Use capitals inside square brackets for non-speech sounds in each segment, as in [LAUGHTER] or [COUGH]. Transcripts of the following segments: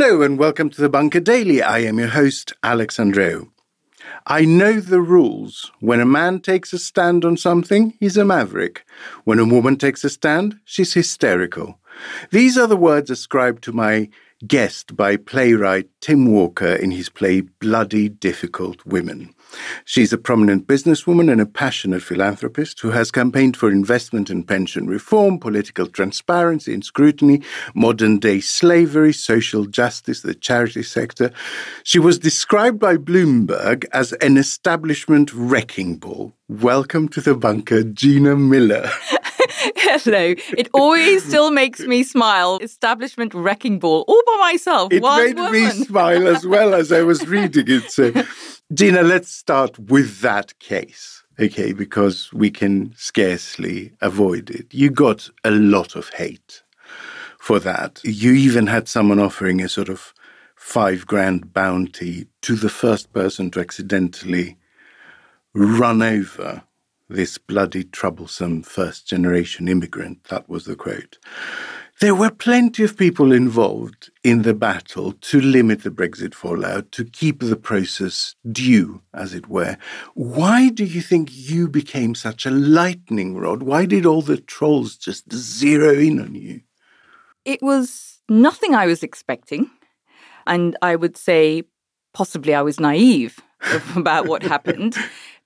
Hello and welcome to the Bunker Daily. I am your host, Alex Andreou. I know the rules. When a man takes a stand on something, he's a maverick. When a woman takes a stand, she's hysterical. These are the words ascribed to my guest by playwright Tim Walker in his play Bloody Difficult Women. She's a prominent businesswoman and a passionate philanthropist who has campaigned for investment and pension reform, political transparency and scrutiny, modern day slavery, social justice, the charity sector. She was described by Bloomberg as an establishment wrecking ball. Welcome to the bunker, Gina Miller. [LAUGHS] Hello. It always still makes me smile. Establishment wrecking ball, all by myself. It made woman. me smile as well as I was reading it. So, [LAUGHS] Gina, let's start with that case, okay, because we can scarcely avoid it. You got a lot of hate for that. You even had someone offering a sort of five grand bounty to the first person to accidentally run over this bloody troublesome first generation immigrant. That was the quote. There were plenty of people involved in the battle to limit the Brexit fallout, to keep the process due, as it were. Why do you think you became such a lightning rod? Why did all the trolls just zero in on you? It was nothing I was expecting. And I would say possibly I was naive [LAUGHS] about what happened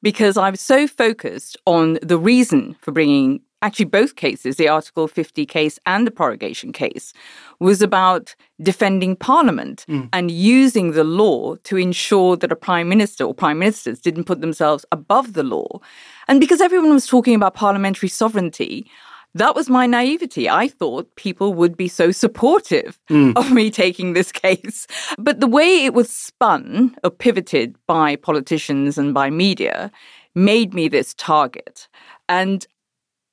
because I was so focused on the reason for bringing actually both cases, the Article 50 case and the prorogation case, was about defending Parliament mm. and using the law to ensure that a prime minister or prime ministers didn't put themselves above the law. And because everyone was talking about parliamentary sovereignty, that was my naivety. I thought people would be so supportive mm. of me taking this [LAUGHS] case. But the way it was spun or pivoted by politicians and by media made me this target. And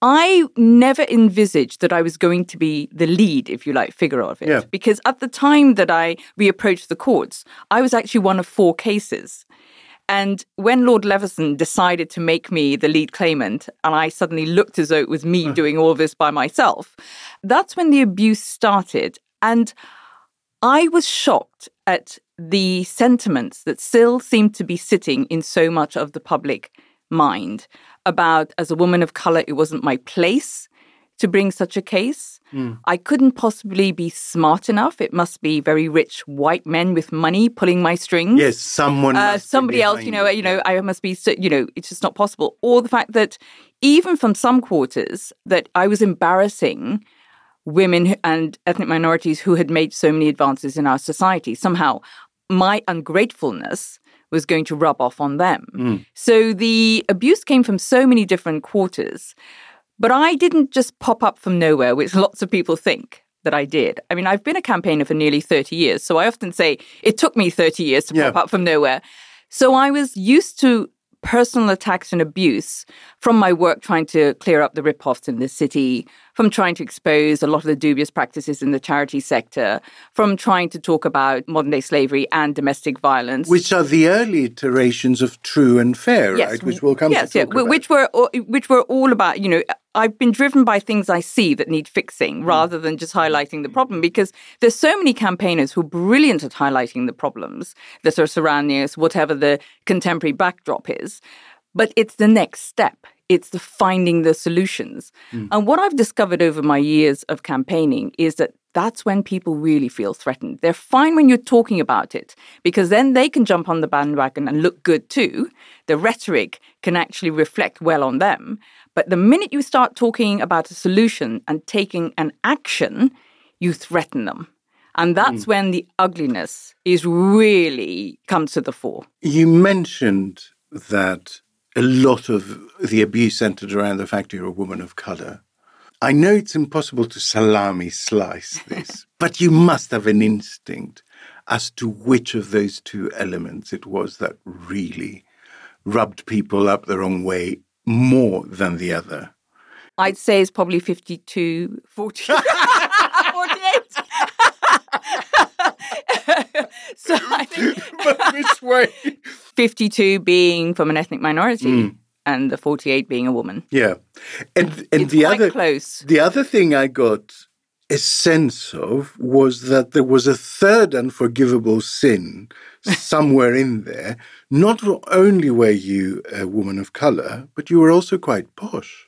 I never envisaged that I was going to be the lead, if you like, figure of it. Yeah. Because at the time that I reapproached the courts, I was actually one of four cases. And when Lord Leveson decided to make me the lead claimant, and I suddenly looked as though it was me doing all this by myself, that's when the abuse started. And I was shocked at the sentiments that still seemed to be sitting in so much of the public mind about as a woman of color, it wasn't my place to bring such a case. Mm. I couldn't possibly be smart enough. It must be very rich white men with money pulling my strings. Yes, someone, uh, somebody else. You know, you know, I must be. You know, it's just not possible. Or the fact that even from some quarters that I was embarrassing women and ethnic minorities who had made so many advances in our society. Somehow, my ungratefulness was going to rub off on them. Mm. So the abuse came from so many different quarters. But I didn't just pop up from nowhere, which lots of people think that I did. I mean, I've been a campaigner for nearly 30 years. So I often say it took me 30 years to yeah. pop up from nowhere. So I was used to personal attacks and abuse from my work trying to clear up the rip-offs in the city, from trying to expose a lot of the dubious practices in the charity sector, from trying to talk about modern day slavery and domestic violence. Which are the early iterations of true and fair, yes. right? Which will come yes, to Yes, yeah. Which were which were all about, you know, I've been driven by things I see that need fixing hmm. rather than just highlighting the problem because there's so many campaigners who are brilliant at highlighting the problems that are surrounding us, whatever the contemporary backdrop is. But it's the next step. It's the finding the solutions. Mm. And what I've discovered over my years of campaigning is that that's when people really feel threatened. They're fine when you're talking about it because then they can jump on the bandwagon and look good too. The rhetoric can actually reflect well on them. But the minute you start talking about a solution and taking an action, you threaten them. And that's mm. when the ugliness is really comes to the fore. You mentioned that a lot of the abuse centered around the fact you're a woman of color. I know it's impossible to salami slice this, [LAUGHS] but you must have an instinct as to which of those two elements it was that really rubbed people up the wrong way more than the other. I'd say it's probably 52, 40, 48. [LAUGHS] [LAUGHS] so I think [LAUGHS] but which way? 52 being from an ethnic minority. Mm. And the forty-eight being a woman. Yeah, and and it's the other close. The other thing I got a sense of was that there was a third unforgivable sin somewhere in there. Not only were you a woman of color, but you were also quite posh.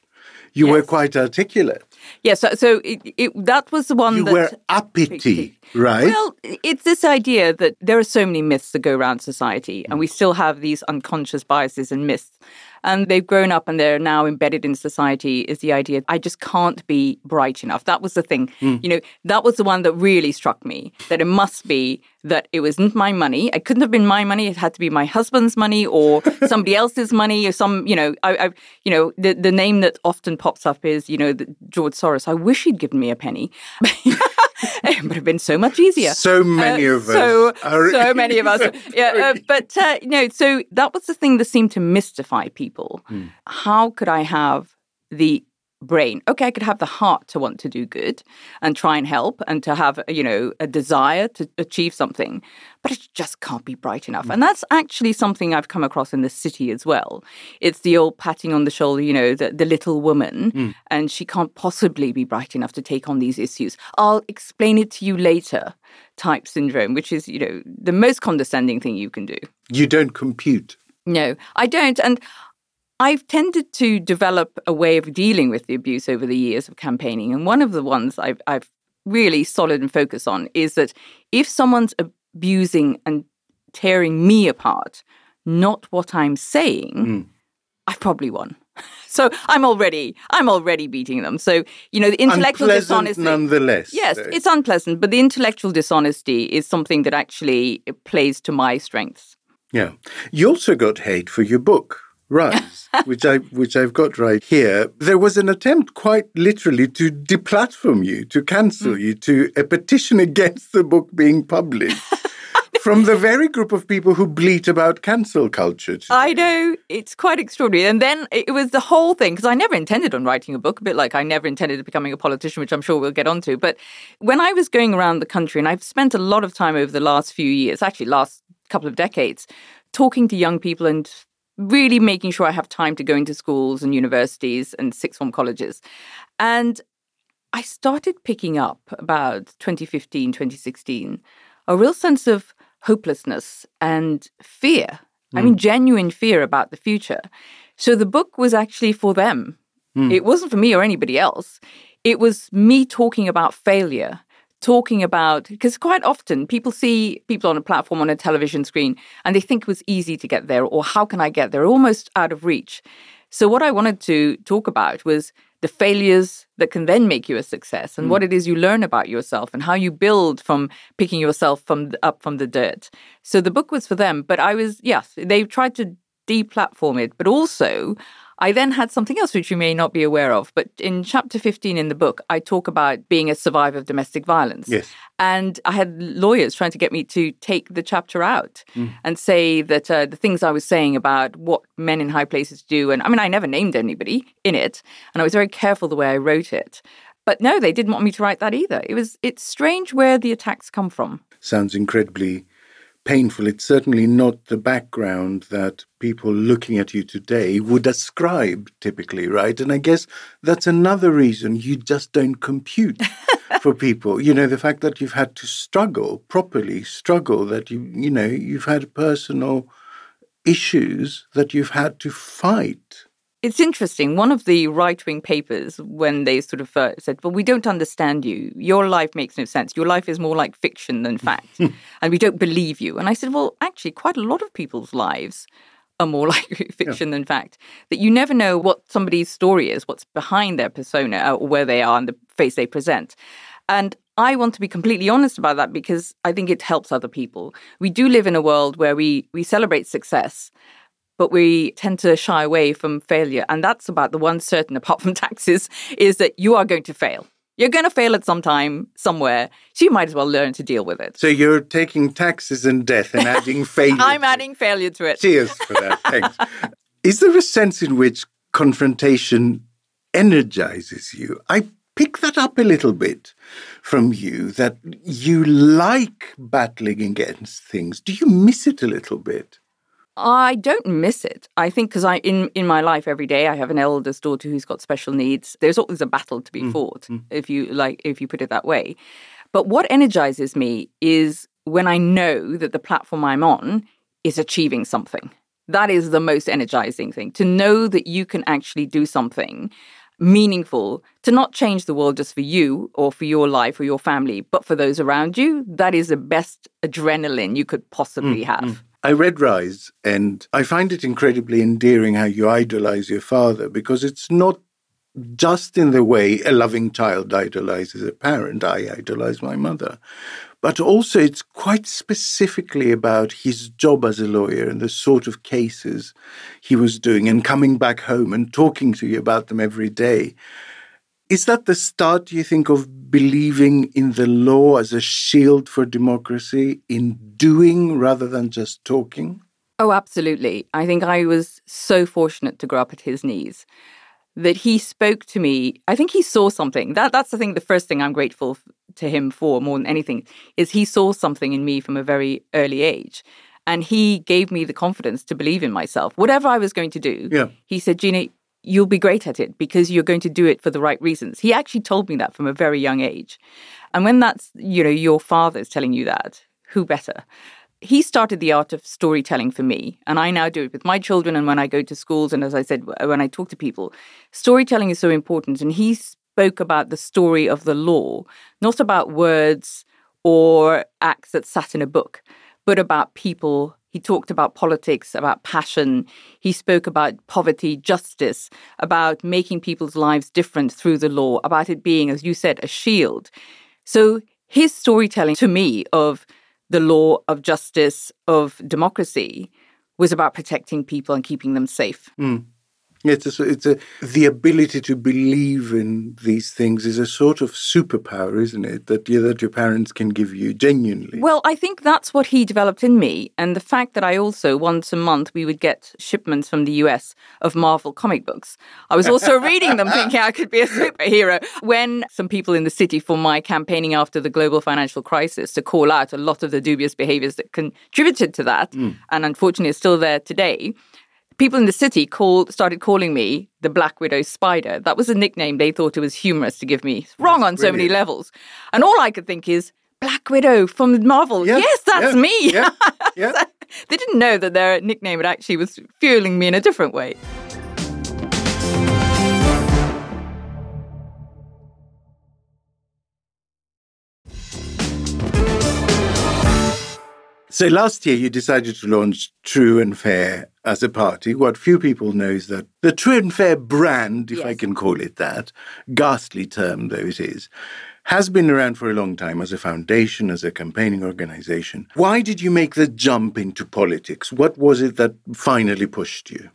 You yes. were quite articulate. Yes, yeah, so, so it, it, that was the one you that were uppity, right? Well, it's this idea that there are so many myths that go around society, and we still have these unconscious biases and myths and they've grown up and they're now embedded in society is the idea I just can't be bright enough. That was the thing. Mm. You know, that was the one that really struck me that it must be that it wasn't my money. It couldn't have been my money. It had to be my husband's money or [LAUGHS] somebody else's money or some, you know, I, I, you know, the, the name that often pops up is, you know, George Soros. I wish he'd given me a penny. [LAUGHS] [LAUGHS] it would have been so much easier. So many uh, of us. So, are... so [LAUGHS] many of us. [LAUGHS] Yeah, uh, but uh, you know, so that was the thing that seemed to mystify people. Mm. How could I have the brain. Okay, I could have the heart to want to do good and try and help and to have, you know, a desire to achieve something, but it just can't be bright enough. Mm. And that's actually something I've come across in the city as well. It's the old patting on the shoulder, you know, the, the little woman, mm. and she can't possibly be bright enough to take on these issues. I'll explain it to you later type syndrome, which is, you know, the most condescending thing you can do. You don't compute. No, I don't. And I've tended to develop a way of dealing with the abuse over the years of campaigning. And one of the ones I've, I've really solid and focus on is that if someone's abusing and tearing me apart, not what I'm saying, mm. I've probably won. [LAUGHS] So I'm already I'm already beating them. So you know the intellectual unpleasant dishonesty. Nonetheless, yes, though. it's unpleasant, but the intellectual dishonesty is something that actually plays to my strengths. Yeah, you also got hate for your book Rise, [LAUGHS] which I which I've got right here. There was an attempt, quite literally, to deplatform you, to cancel mm. you, to a petition against the book being published. [LAUGHS] from the very group of people who bleat about cancel culture. Today. I know it's quite extraordinary. And then it was the whole thing because I never intended on writing a book, a bit like I never intended becoming a politician, which I'm sure we'll get onto. But when I was going around the country, and I've spent a lot of time over the last few years, actually last couple of decades, talking to young people and really making sure I have time to go into schools and universities and sixth form colleges. And I started picking up about 2015, 2016, a real sense of hopelessness and fear. Mm. I mean, hmm. genuine fear about the future. So the book was actually for them. Mm. It wasn't for me or anybody else. It was me talking about failure talking about because quite often people see people on a platform on a television screen and they think it was easy to get there or how can I get there almost out of reach. So what I wanted to talk about was the failures that can then make you a success and mm. what it is you learn about yourself and how you build from picking yourself from up from the dirt. So the book was for them, but I was yes, they tried to deplatform it, but also I then had something else which you may not be aware of. But in chapter 15 in the book, I talk about being a survivor of domestic violence. Yes. And I had lawyers trying to get me to take the chapter out mm. and say that uh, the things I was saying about what men in high places do. And I mean, I never named anybody in it. And I was very careful the way I wrote it. But no, they didn't want me to write that either. It was it's strange where the attacks come from. Sounds incredibly painful. It's certainly not the background that people looking at you today would ascribe typically, right? And I guess that's another reason you just don't compute [LAUGHS] for people. You know, the fact that you've had to struggle properly, struggle that you, you know, you've had personal issues that you've had to fight. It's interesting. One of the right wing papers, when they sort of uh, said, Well, we don't understand you. Your life makes no sense. Your life is more like fiction than [LAUGHS] fact. and we don't believe you. And I said, Well, actually, quite a lot of people's lives are more [LAUGHS] like fiction yeah. than fact. That you never know what somebody's story is, what's behind their persona, uh, or where they are and the face they present. And I want to be completely honest about that because I think it helps other people. We do live in a world where we, we celebrate success but we tend to shy away from failure. And that's about the one certain, apart from [LAUGHS] taxes, is that you are going to fail. You're going to fail at some time, somewhere. So you might as well learn to deal with it. So you're taking taxes and death and adding [LAUGHS] failure. I'm adding failure to it. Cheers for that. [LAUGHS] Thanks. is there a sense in which confrontation energizes you? I pick that up a little bit from you that you like battling against things. Do you miss it a little bit? I don't miss it. I think because I in in my life every day I have an eldest daughter who's got special needs. There's always a battle to be mm. fought, mm. if you like, if you put it that way. But what energizes me is when I know that the platform I'm on is achieving something. That is the most energizing thing to know that you can actually do something meaningful to not change the world just for you or for your life or your family, but for those around you. That is the best adrenaline you could possibly mm, have. I read Rise and I find it incredibly endearing how you idolize your father because it's not just in the way a loving child idolizes a parent. I idolize my mother. But also, it's quite specifically about his job as a lawyer and the sort of cases he was doing and coming back home and talking to you about them every day. Is that the start, do you think, of believing in the law as a shield for democracy, in doing rather than just talking? Oh, absolutely. I think I was so fortunate to grow up at his knees that he spoke to me. I think he saw something. That that's the thing. The first thing I'm grateful to him for more than anything is he saw something in me from a very early age, and he gave me the confidence to believe in myself. Whatever I was going to do, yeah. he said, "Gina, you'll be great at it because you're going to do it for the right reasons. He actually told me that from a very young age. And when that's, you know, your father's telling you that, who better? He started the art of storytelling for me, and I now do it with my children. And when I go to schools, and as I said, when I talk to people, storytelling is so important. And he spoke about the story of the law, not about words or acts that sat in a book, but about people he talked about politics, about passion. He spoke about poverty, justice, about making people's lives different through the law, about it being, as you said, a shield. So his storytelling to me of the law, of justice, of democracy was about protecting people and keeping them safe. Mm. It's a, it's a the ability to believe in these things is a sort of superpower, isn't it? That you, that your parents can give you genuinely. Well, I think that's what he developed in me, and the fact that I also once a month we would get shipments from the US of Marvel comic books. I was also [LAUGHS] reading them, thinking I could be a superhero. When some people in the city, for my campaigning after the global financial crisis, to call out a lot of the dubious behaviors that contributed to that, mm. and unfortunately is still there today people in the city called started calling me the Black Widow Spider. That was a nickname they thought it was humorous to give me. Wrong that's on brilliant. so many levels. And all I could think is Black Widow from Marvel. Yes, yes that's yeah, me. Yeah, [LAUGHS] yeah. they didn't know that their nickname had actually was fueling me in a different way. So last year you decided to launch True and Fair as a party. What few people know is that the True and Fair brand, if yes. I can call it that, ghastly term though it is, has been around for a long time as a foundation, as a campaigning organization. Why did you make the jump into politics? What was it that finally pushed you?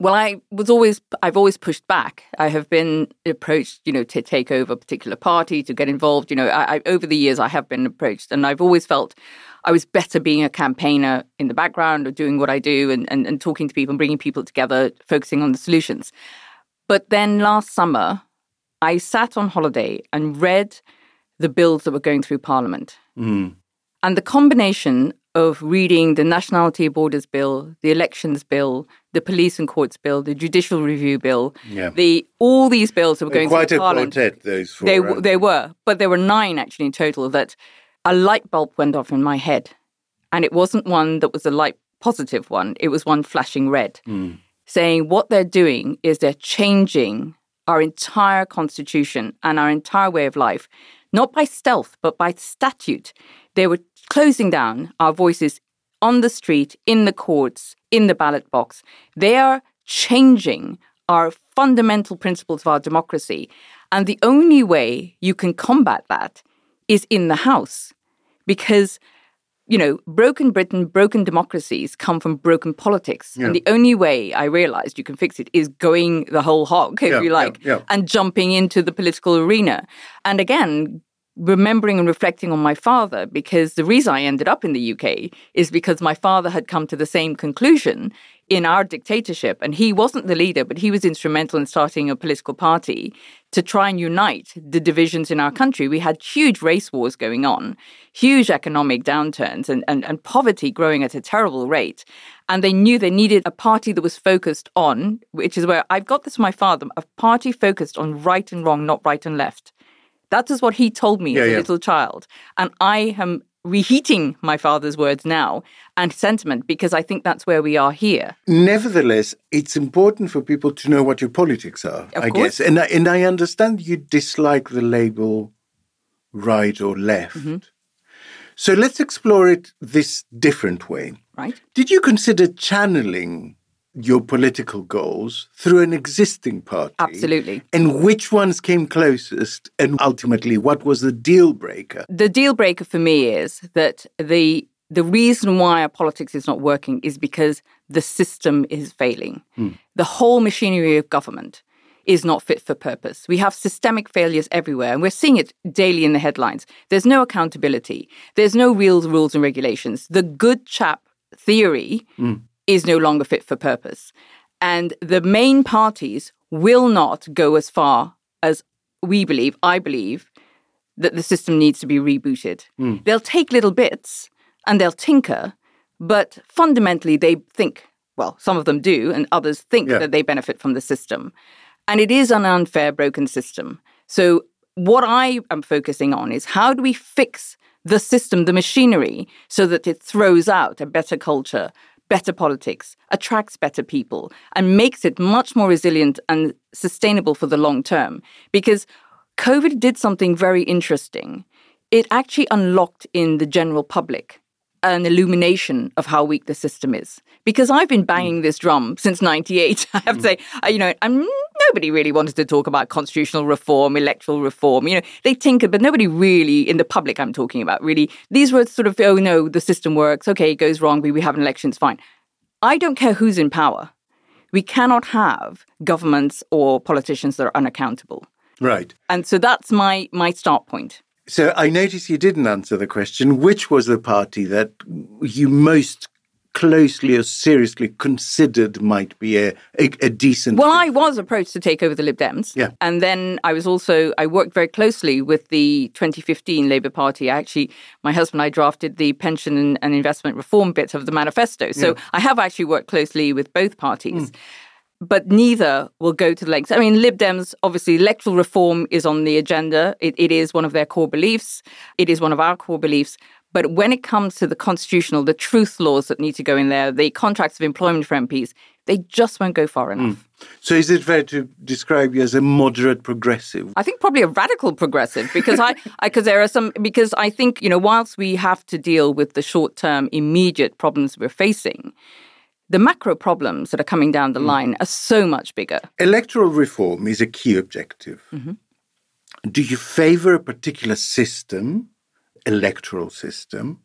Well, I was always, I've always pushed back. I have been approached, you know, to take over a particular party, to get involved. You know, I, I, over the years, I have been approached, and I've always felt I was better being a campaigner in the background or doing what I do and, and, and talking to people and bringing people together, focusing on the solutions. But then last summer, I sat on holiday and read the bills that were going through Parliament. Mm. And the combination of reading the Nationality Borders Bill, the Elections Bill, the Police and Courts Bill, the Judicial Review Bill, yeah. the all these bills that were going quite through Parliament. Quartet, those four, they, they were, but there were nine actually in total that a light bulb went off in my head. And it wasn't one that was a light positive one, it was one flashing red, mm. saying what they're doing is they're changing our entire constitution and our entire way of life, not by stealth, but by statute. They were closing down our voices on the street, in the courts, in the ballot box. They are changing our fundamental principles of our democracy. And the only way you can combat that is in the House because you know, broken Britain, broken democracies come from broken politics. Yeah. And the only way I realized you can fix it is going the whole hog, if yeah, you like, yeah, and jumping into the political arena. And again, remembering and reflecting on my father, because the reason I ended up in the UK is because my father had come to the same conclusion in our dictatorship. And he wasn't the leader, but he was instrumental in starting a political party to try and unite the divisions in our country. We had huge race wars going on, huge economic downturns, and, and, and poverty growing at a terrible rate. And they knew they needed a party that was focused on, which is where I've got this from my father, a party focused on right and wrong, not right and left. That is what he told me Yeah, as a yeah. little child. And I am reheating my father's words now and sentiment because I think that's where we are here. Nevertheless, it's important for people to know what your politics are, Of I course. guess. And I, and I understand you dislike the label right or left. Mm-hmm. So let's explore it this different way. Right? Did you consider channeling your political goals through an existing party? Absolutely. And which ones came closest? And ultimately, what was the deal breaker? The deal breaker for me is that the the reason why our politics is not working is because the system is failing. Hmm. The whole machinery of government is not fit for purpose. We have systemic failures everywhere, and we're seeing it daily in the headlines. There's no accountability. There's no real rules and regulations. The good chap theory hmm. Is no longer fit for purpose. And the main parties will not go as far as we believe, I believe, that the system needs to be rebooted. Hmm. They'll take little bits and they'll tinker, but fundamentally they think, well, some of them do, and others think Yeah. that they benefit from the system. And it is an unfair, broken system. So, what I am focusing on is how do we fix the system, the machinery, so that it throws out a better culture, better politics, attracts better people, and makes it much more resilient and sustainable for the long term. Because COVID did something very interesting. It actually unlocked in the general public an illumination of how weak the system is. Because I've been banging this drum since 98. [LAUGHS] I have to say, uh, you know, I'm, nobody really wanted to talk about constitutional reform, electoral reform. You know, they tinkered, but nobody really, in the public I'm talking about, really, these were sort of, oh no, the system works. Okay, it goes wrong. We, we have an election, it's fine. I don't care who's in power. We cannot have governments or politicians that are unaccountable. Right. And so that's my my start point. So I notice you didn't answer the question. Which was the party that you most closely or seriously considered might be a, a, a decent? Well, I was approached to take over the Lib Dems. Yeah. And then I was also, I worked very closely with the 2015 Labour Party. I actually, my husband and I drafted the pension and, investment reform bit of the manifesto. So I have actually worked closely with both parties. Hmm. But neither will go to the lengths. I mean, Lib Dems, obviously, electoral reform is on the agenda. It, it is one of their core beliefs. It is one of our core beliefs. But when it comes to the constitutional, the truth laws that need to go in there, the contracts of employment for MPs, they just won't go far hmm. enough. So is it fair to describe you as a moderate progressive? I think probably a radical progressive because I [LAUGHS] because there are some because I think you know whilst we have to deal with the short term immediate problems we're facing, the macro problems that are coming down the hmm. line are so much bigger. Electoral reform is a key objective. Mm-hmm. Do you favor a particular system, electoral system,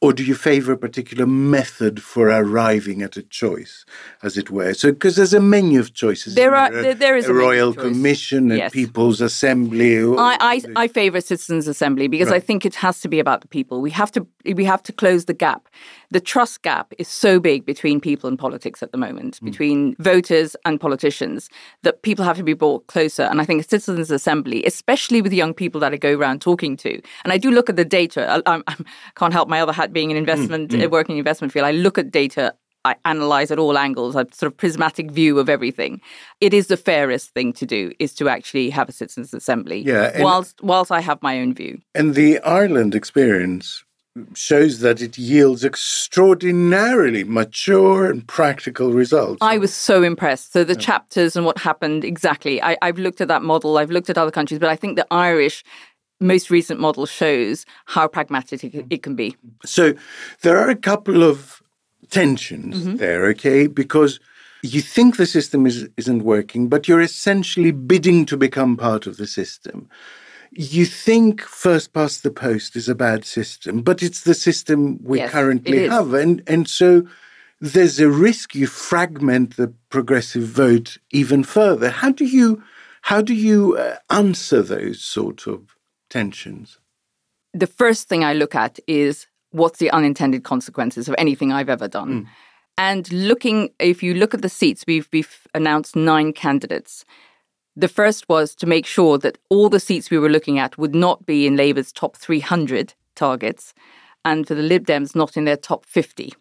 or do you favor a particular method for arriving at a choice, as it were? So, because there's a menu of choices. There are- there- there is a, a royal commission, a Yes. people's assembly. I, I, I favor citizens assembly because I think it has to be about the people. We have to we have to close the gap. The trust gap is so big between people and politics at the moment, hmm. between voters and politicians, that people have to be brought closer. And I think a citizens assembly, especially with the young people that I go around talking to, and I do look at the data. I, I, [LAUGHS] I can't help my other hat being an investment, uh, working in investment field. I look at data I analyze at all angles, a sort of prismatic view of everything. It is the fairest thing to do is to actually have a citizens assembly. Yeah, whilst whilst I have my own view. And the Ireland experience shows that it yields extraordinarily mature and practical results. I was so impressed. So the chapters and what happened exactly. I, I've looked at that model. I've looked at other countries, but I think the Irish most recent model shows how pragmatic it, it can be. So there are a couple of tensions there, okay? Because you think the system is, isn't working, but you're essentially bidding to become part of the system. You think first past the post is a bad system, but it's the system we Yes, currently have. And, and so there's a risk you fragment the progressive vote even further. How do you, how do you uh, answer those sort of tensions? the first thing I look at is what's the unintended consequences of anything I've ever done. Mm. And looking, if you look at the seats, we've, we've announced nine candidates. The first was to make sure that all the seats we were looking at would not be in Labour's top 300 targets, and for the Lib Dems, not in their top 50,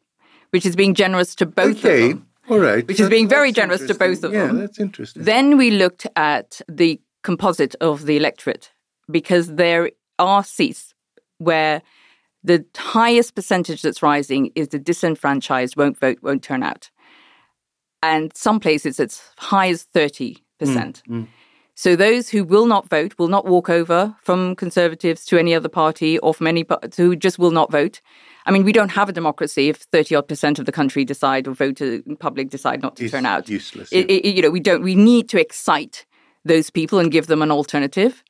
which is being generous to both okay. of them. All right. Which is being very generous to both of yeah, them. Yeah, that's interesting. Then we looked at the composite of the electorate because there are seats where the highest percentage that's rising is the disenfranchised won't vote, won't turn out. And some places it's as high as 30%. Mm, mm. So those who will not vote will not walk over from Conservatives to any other party or from any who just will not vote. I mean, we don't have a democracy if thirty odd percent of the country decide or vote in public decide not to it's turn out. It's useless. It, it, you know, we don't. We need to excite those people and give them an alternative.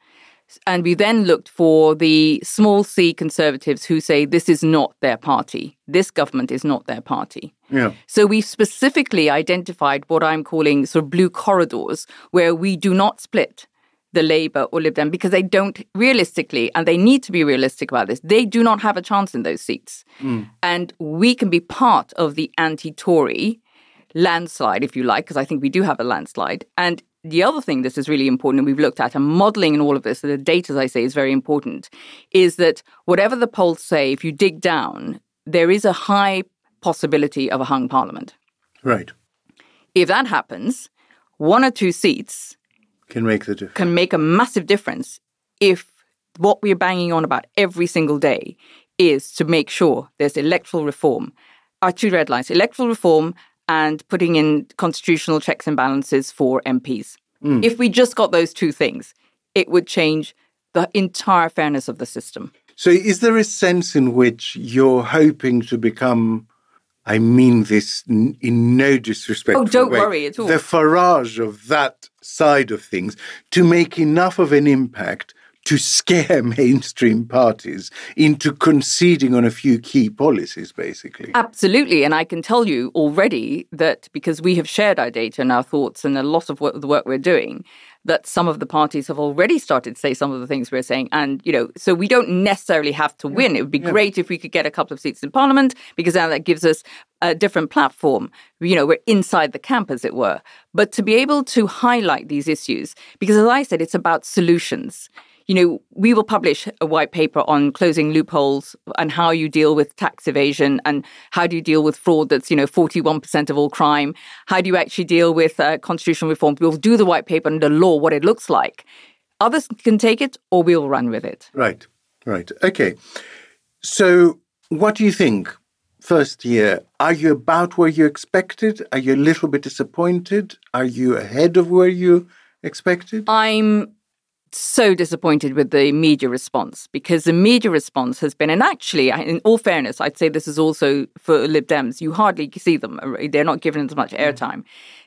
And we then looked for the small c conservatives who say this is not their party. This government is not their party. Yeah. So we specifically identified what I'm calling sort of blue corridors where we do not split the Labour or Lib Dem because they don't realistically, and they need to be realistic about this, they do not have a chance in those seats. Mm. And we can be part of the anti Tory landslide, if you like, because I think we do have a landslide. And the other thing this is really important, and we've looked at, and modeling and all of this, so the data, as I say, is very important, is that whatever the polls say, if you dig down, there is a high possibility of a hung parliament. Right. If that happens, one or two seats can make the difference. Can make a massive difference if what we're banging on about every single day is to make sure there's electoral reform. Our two red lines electoral reform and putting in constitutional checks and balances for MPs. Mm. If we just got those two things, it would change the entire fairness of the system. So, is there a sense in which you're hoping to become, I mean this in no disrespect. Oh, don't way, worry at all. The Farage of that side of things to make enough of an impact to scare [LAUGHS] mainstream parties into conceding on a few key policies, basically. Absolutely. And I can tell you already that because we have shared our data and our thoughts and a lot of what, the work we're doing, that some of the parties have already started to say some of the things we're saying. And, you know, so we don't necessarily have to win. It would be yeah. great if we could get a couple of seats in parliament because now that gives us a different platform. You know, we're inside the camp, as it were. But to be able to highlight these issues, because as I said, it's about solutions you know, we will publish a white paper on closing loopholes and how you deal with tax evasion and how do you deal with fraud that's, you know, 41% of all crime. How do you actually deal with uh, constitutional reform? We'll do the white paper and the law, what it looks like. Others can take it or we'll run with it. Right, right. Okay. So, what do you think? First year, are you about where you expected? Are you a little bit disappointed? Are you ahead of where you expected? I'm so disappointed with the media response because the media response has been, and actually, in all fairness, I'd say this is also for Lib Dems. You hardly see them; they're not given as much mm. airtime.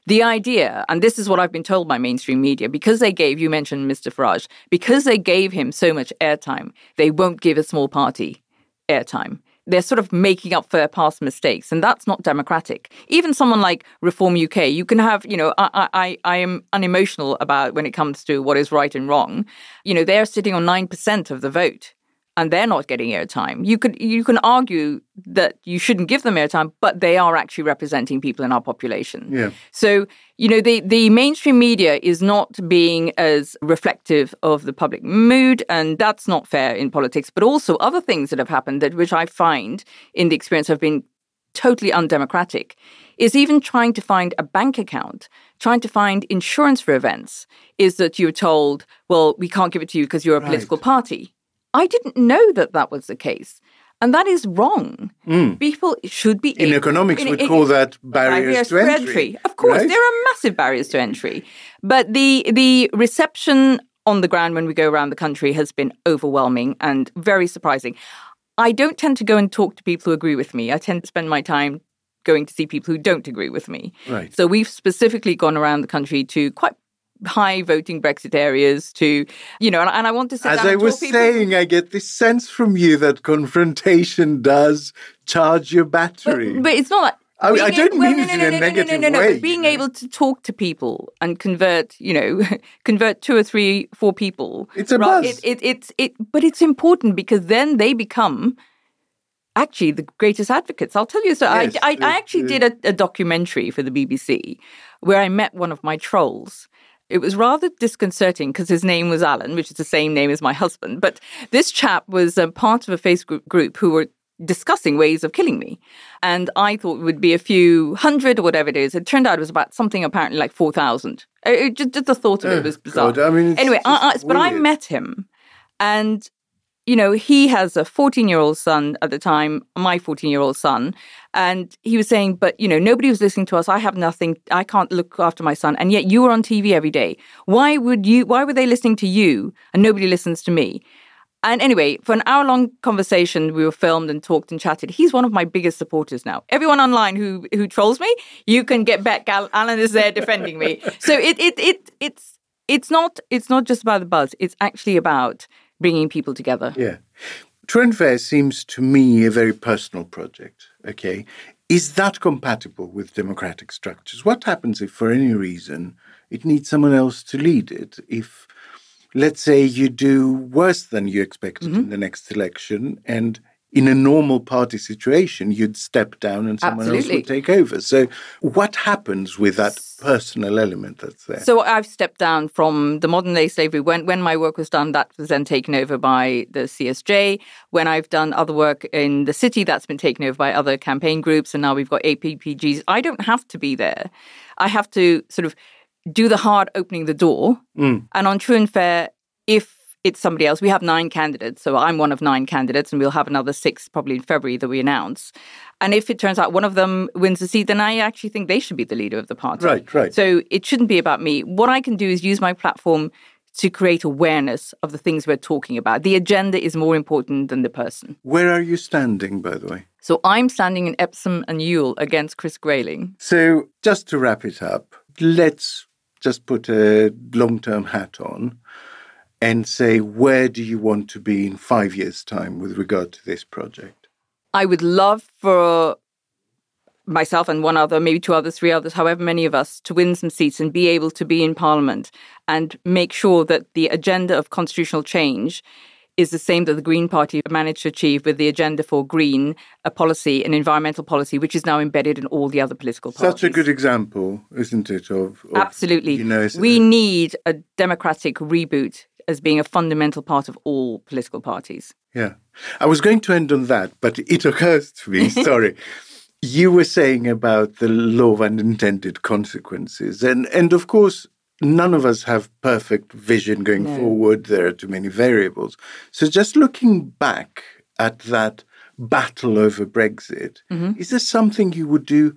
The idea, and this is what I've been told by mainstream media, because they gave you mentioned Mr. Farage, because they gave him so much airtime, they won't give a small party airtime they're sort of making up for their past mistakes, and that's not democratic. Even someone like Reform UK, you can have, you know, I, I, I am unemotional about when it comes to what is right and wrong. You know, they're sitting on nine percent of the vote and they're not getting airtime. You could you can argue that you shouldn't give them airtime, but they are actually representing people in our population. Yeah. So you know the the mainstream media is not being as reflective of the public mood, and that's not fair in politics. But also other things that have happened that which I find in the experience have been totally undemocratic is even trying to find a bank account, trying to find insurance for events, is that you're told, well, we can't give it to you because you're a right. political party. I didn't know that that was the case. And that is wrong. Mm. People should be. In economics, we call that barriers, barriers to, entry. entry. Of course, right? there are massive barriers to entry. But the, the reception on the ground when we go around the country has been overwhelming and very surprising. I don't tend to go and talk to people who agree with me. I tend to spend my time going to see people who don't agree with me. Right. So we've specifically gone around the country to quite high voting Brexit areas to, you know, and, and I want to say, As I was saying, I get this sense from you that confrontation does charge your battery. But, but it's not like I, I, don't mean it in a negative way. Being able to talk to people and convert, you know, [LAUGHS] convert two or three, four people. It's a buzz. It, it, it's it, but it's important because then they become actually the greatest advocates. I'll tell you. So Yes, I, I, the- I actually did a, a documentary for the BBC where I met one of my trolls. It was rather disconcerting because his name was Alan, which is the same name as my husband. But this chap was a part of a Facebook group who were discussing ways of killing me. And I thought it would be a few hundred or whatever it is. It turned out it was about something apparently like 4,000. It, it just, just the thought of Oh, it eh, was bizarre. God, I mean, anyway, I, I, but I met him and you know, he has a 14 year old son at the time, my 14 year old son. And he was saying, but, you know, nobody was listening to us. I have nothing. I can't look after my son. And yet you are on TV every day. Why would you, why were they listening to you and nobody listens to me? And anyway, for an hour long conversation, we were filmed and talked and chatted. He's one of my biggest supporters now. Everyone online who who trolls me, you can get back. Alan is there defending me. [LAUGHS] So it it it it's it's not it's not just about the buzz. It's actually about bringing people together. Yeah. True and Fair seems to me a very personal project. Okay. Is that compatible with democratic structures? What happens if, for any reason, it needs someone else to lead it? If, let's say, you do worse than you expected mm-hmm. in the next election, and in a normal party situation, you'd step down and someone else would take over. So, what happens with that personal element that's there? So I've stepped down from the modern day slavery. When when my work was done, that was then taken over by the CSJ. When I've done other work in the city, that's been taken over by other campaign groups, and now we've got APPGs. I don't have to be there. I have to sort of do the hard opening the door. Mm. And on True and Fair, if it's somebody else, we have nine candidates. So I'm one of nine candidates, and we'll have another six probably in February that we announce. And if it turns out one of them wins the seat, then I actually think they should be the leader of the party. Right, right. So it shouldn't be about me. What I can do is use my platform to create awareness of the things we're talking about. The agenda is more important than the person. Where are you standing, by the way? So I'm standing in Epsom and Ewell against Chris Grayling. So, just to wrap it up, let's just put a long term hat on and say, where do you want to be in five years' time with regard to this project? I would love for myself and one other, maybe two others, three others, however many of us, to win some seats and be able to be in Parliament and make sure that the agenda of constitutional change is the same that the Green Party managed to achieve with the agenda for green a policy, an environmental policy, which is now embedded in all the other political parties. Such a good example, isn't it? Of, of Absolutely. You know, we need a democratic reboot as being a fundamental part of all political parties. Yeah. I was going to end on that, but it occurs to me, [LAUGHS] sorry. You were saying about the law of unintended consequences. And and of course, none of us have perfect vision going No. forward. There are too many variables. So just looking back at that battle over Brexit, mm-hmm. is there something you would do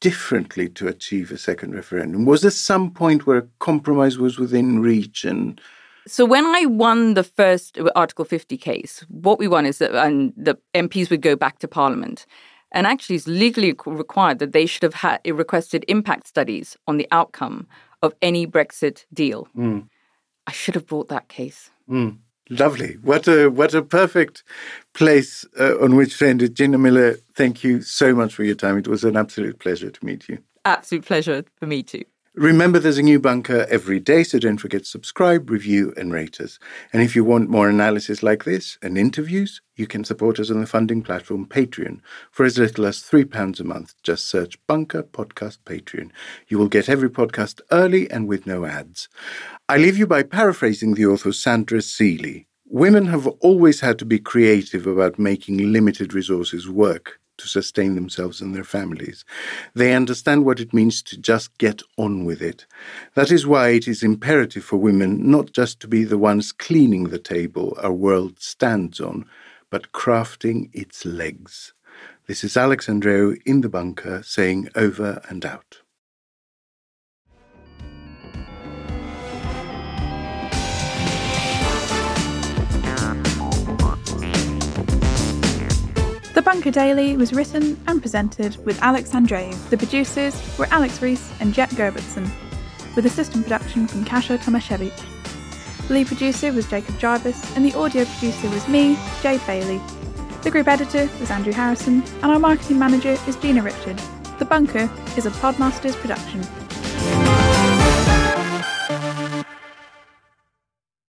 differently to achieve a second referendum? Was there some point where a compromise was within reach and So when I won the first Article 50 case, what we won is that and the MPs would go back to Parliament. And actually, it's legally required that they should have had requested impact studies on the outcome of any Brexit deal. Mm. I should have brought that case. Mm. Lovely. What a what a perfect place uh, on which to end it. Gina Miller, thank you so much for your time. It was an absolute pleasure to meet you. Absolute pleasure for me too. Remember, there's a new bunker every day, so don't forget to subscribe, review, and rate us. And if you want more analysis like this and interviews, you can support us on the funding platform Patreon for as little as £3 a month. Just search Bunker Podcast Patreon. You will get every podcast early and with no ads. I leave you by paraphrasing the author Sandra Seeley. Women have always had to be creative about making limited resources work to sustain themselves and their families. They understand what it means to just get on with it. That is why it is imperative for women not just to be the ones cleaning the table our world stands on, but crafting its legs. This is Alex Andreou in the bunker saying over and out. The Bunker Daily was written and presented with Alex Andreou. The producers were Alex Rees and Jet Gerbertson, with assistant production from Kasia Tomasiewicz. The lead producer was Jacob Jarvis, and the audio producer was me, Jade Bailey. The group editor was Andrew Harrison, and our marketing manager is Gina Richard. The Bunker is a Podmasters production.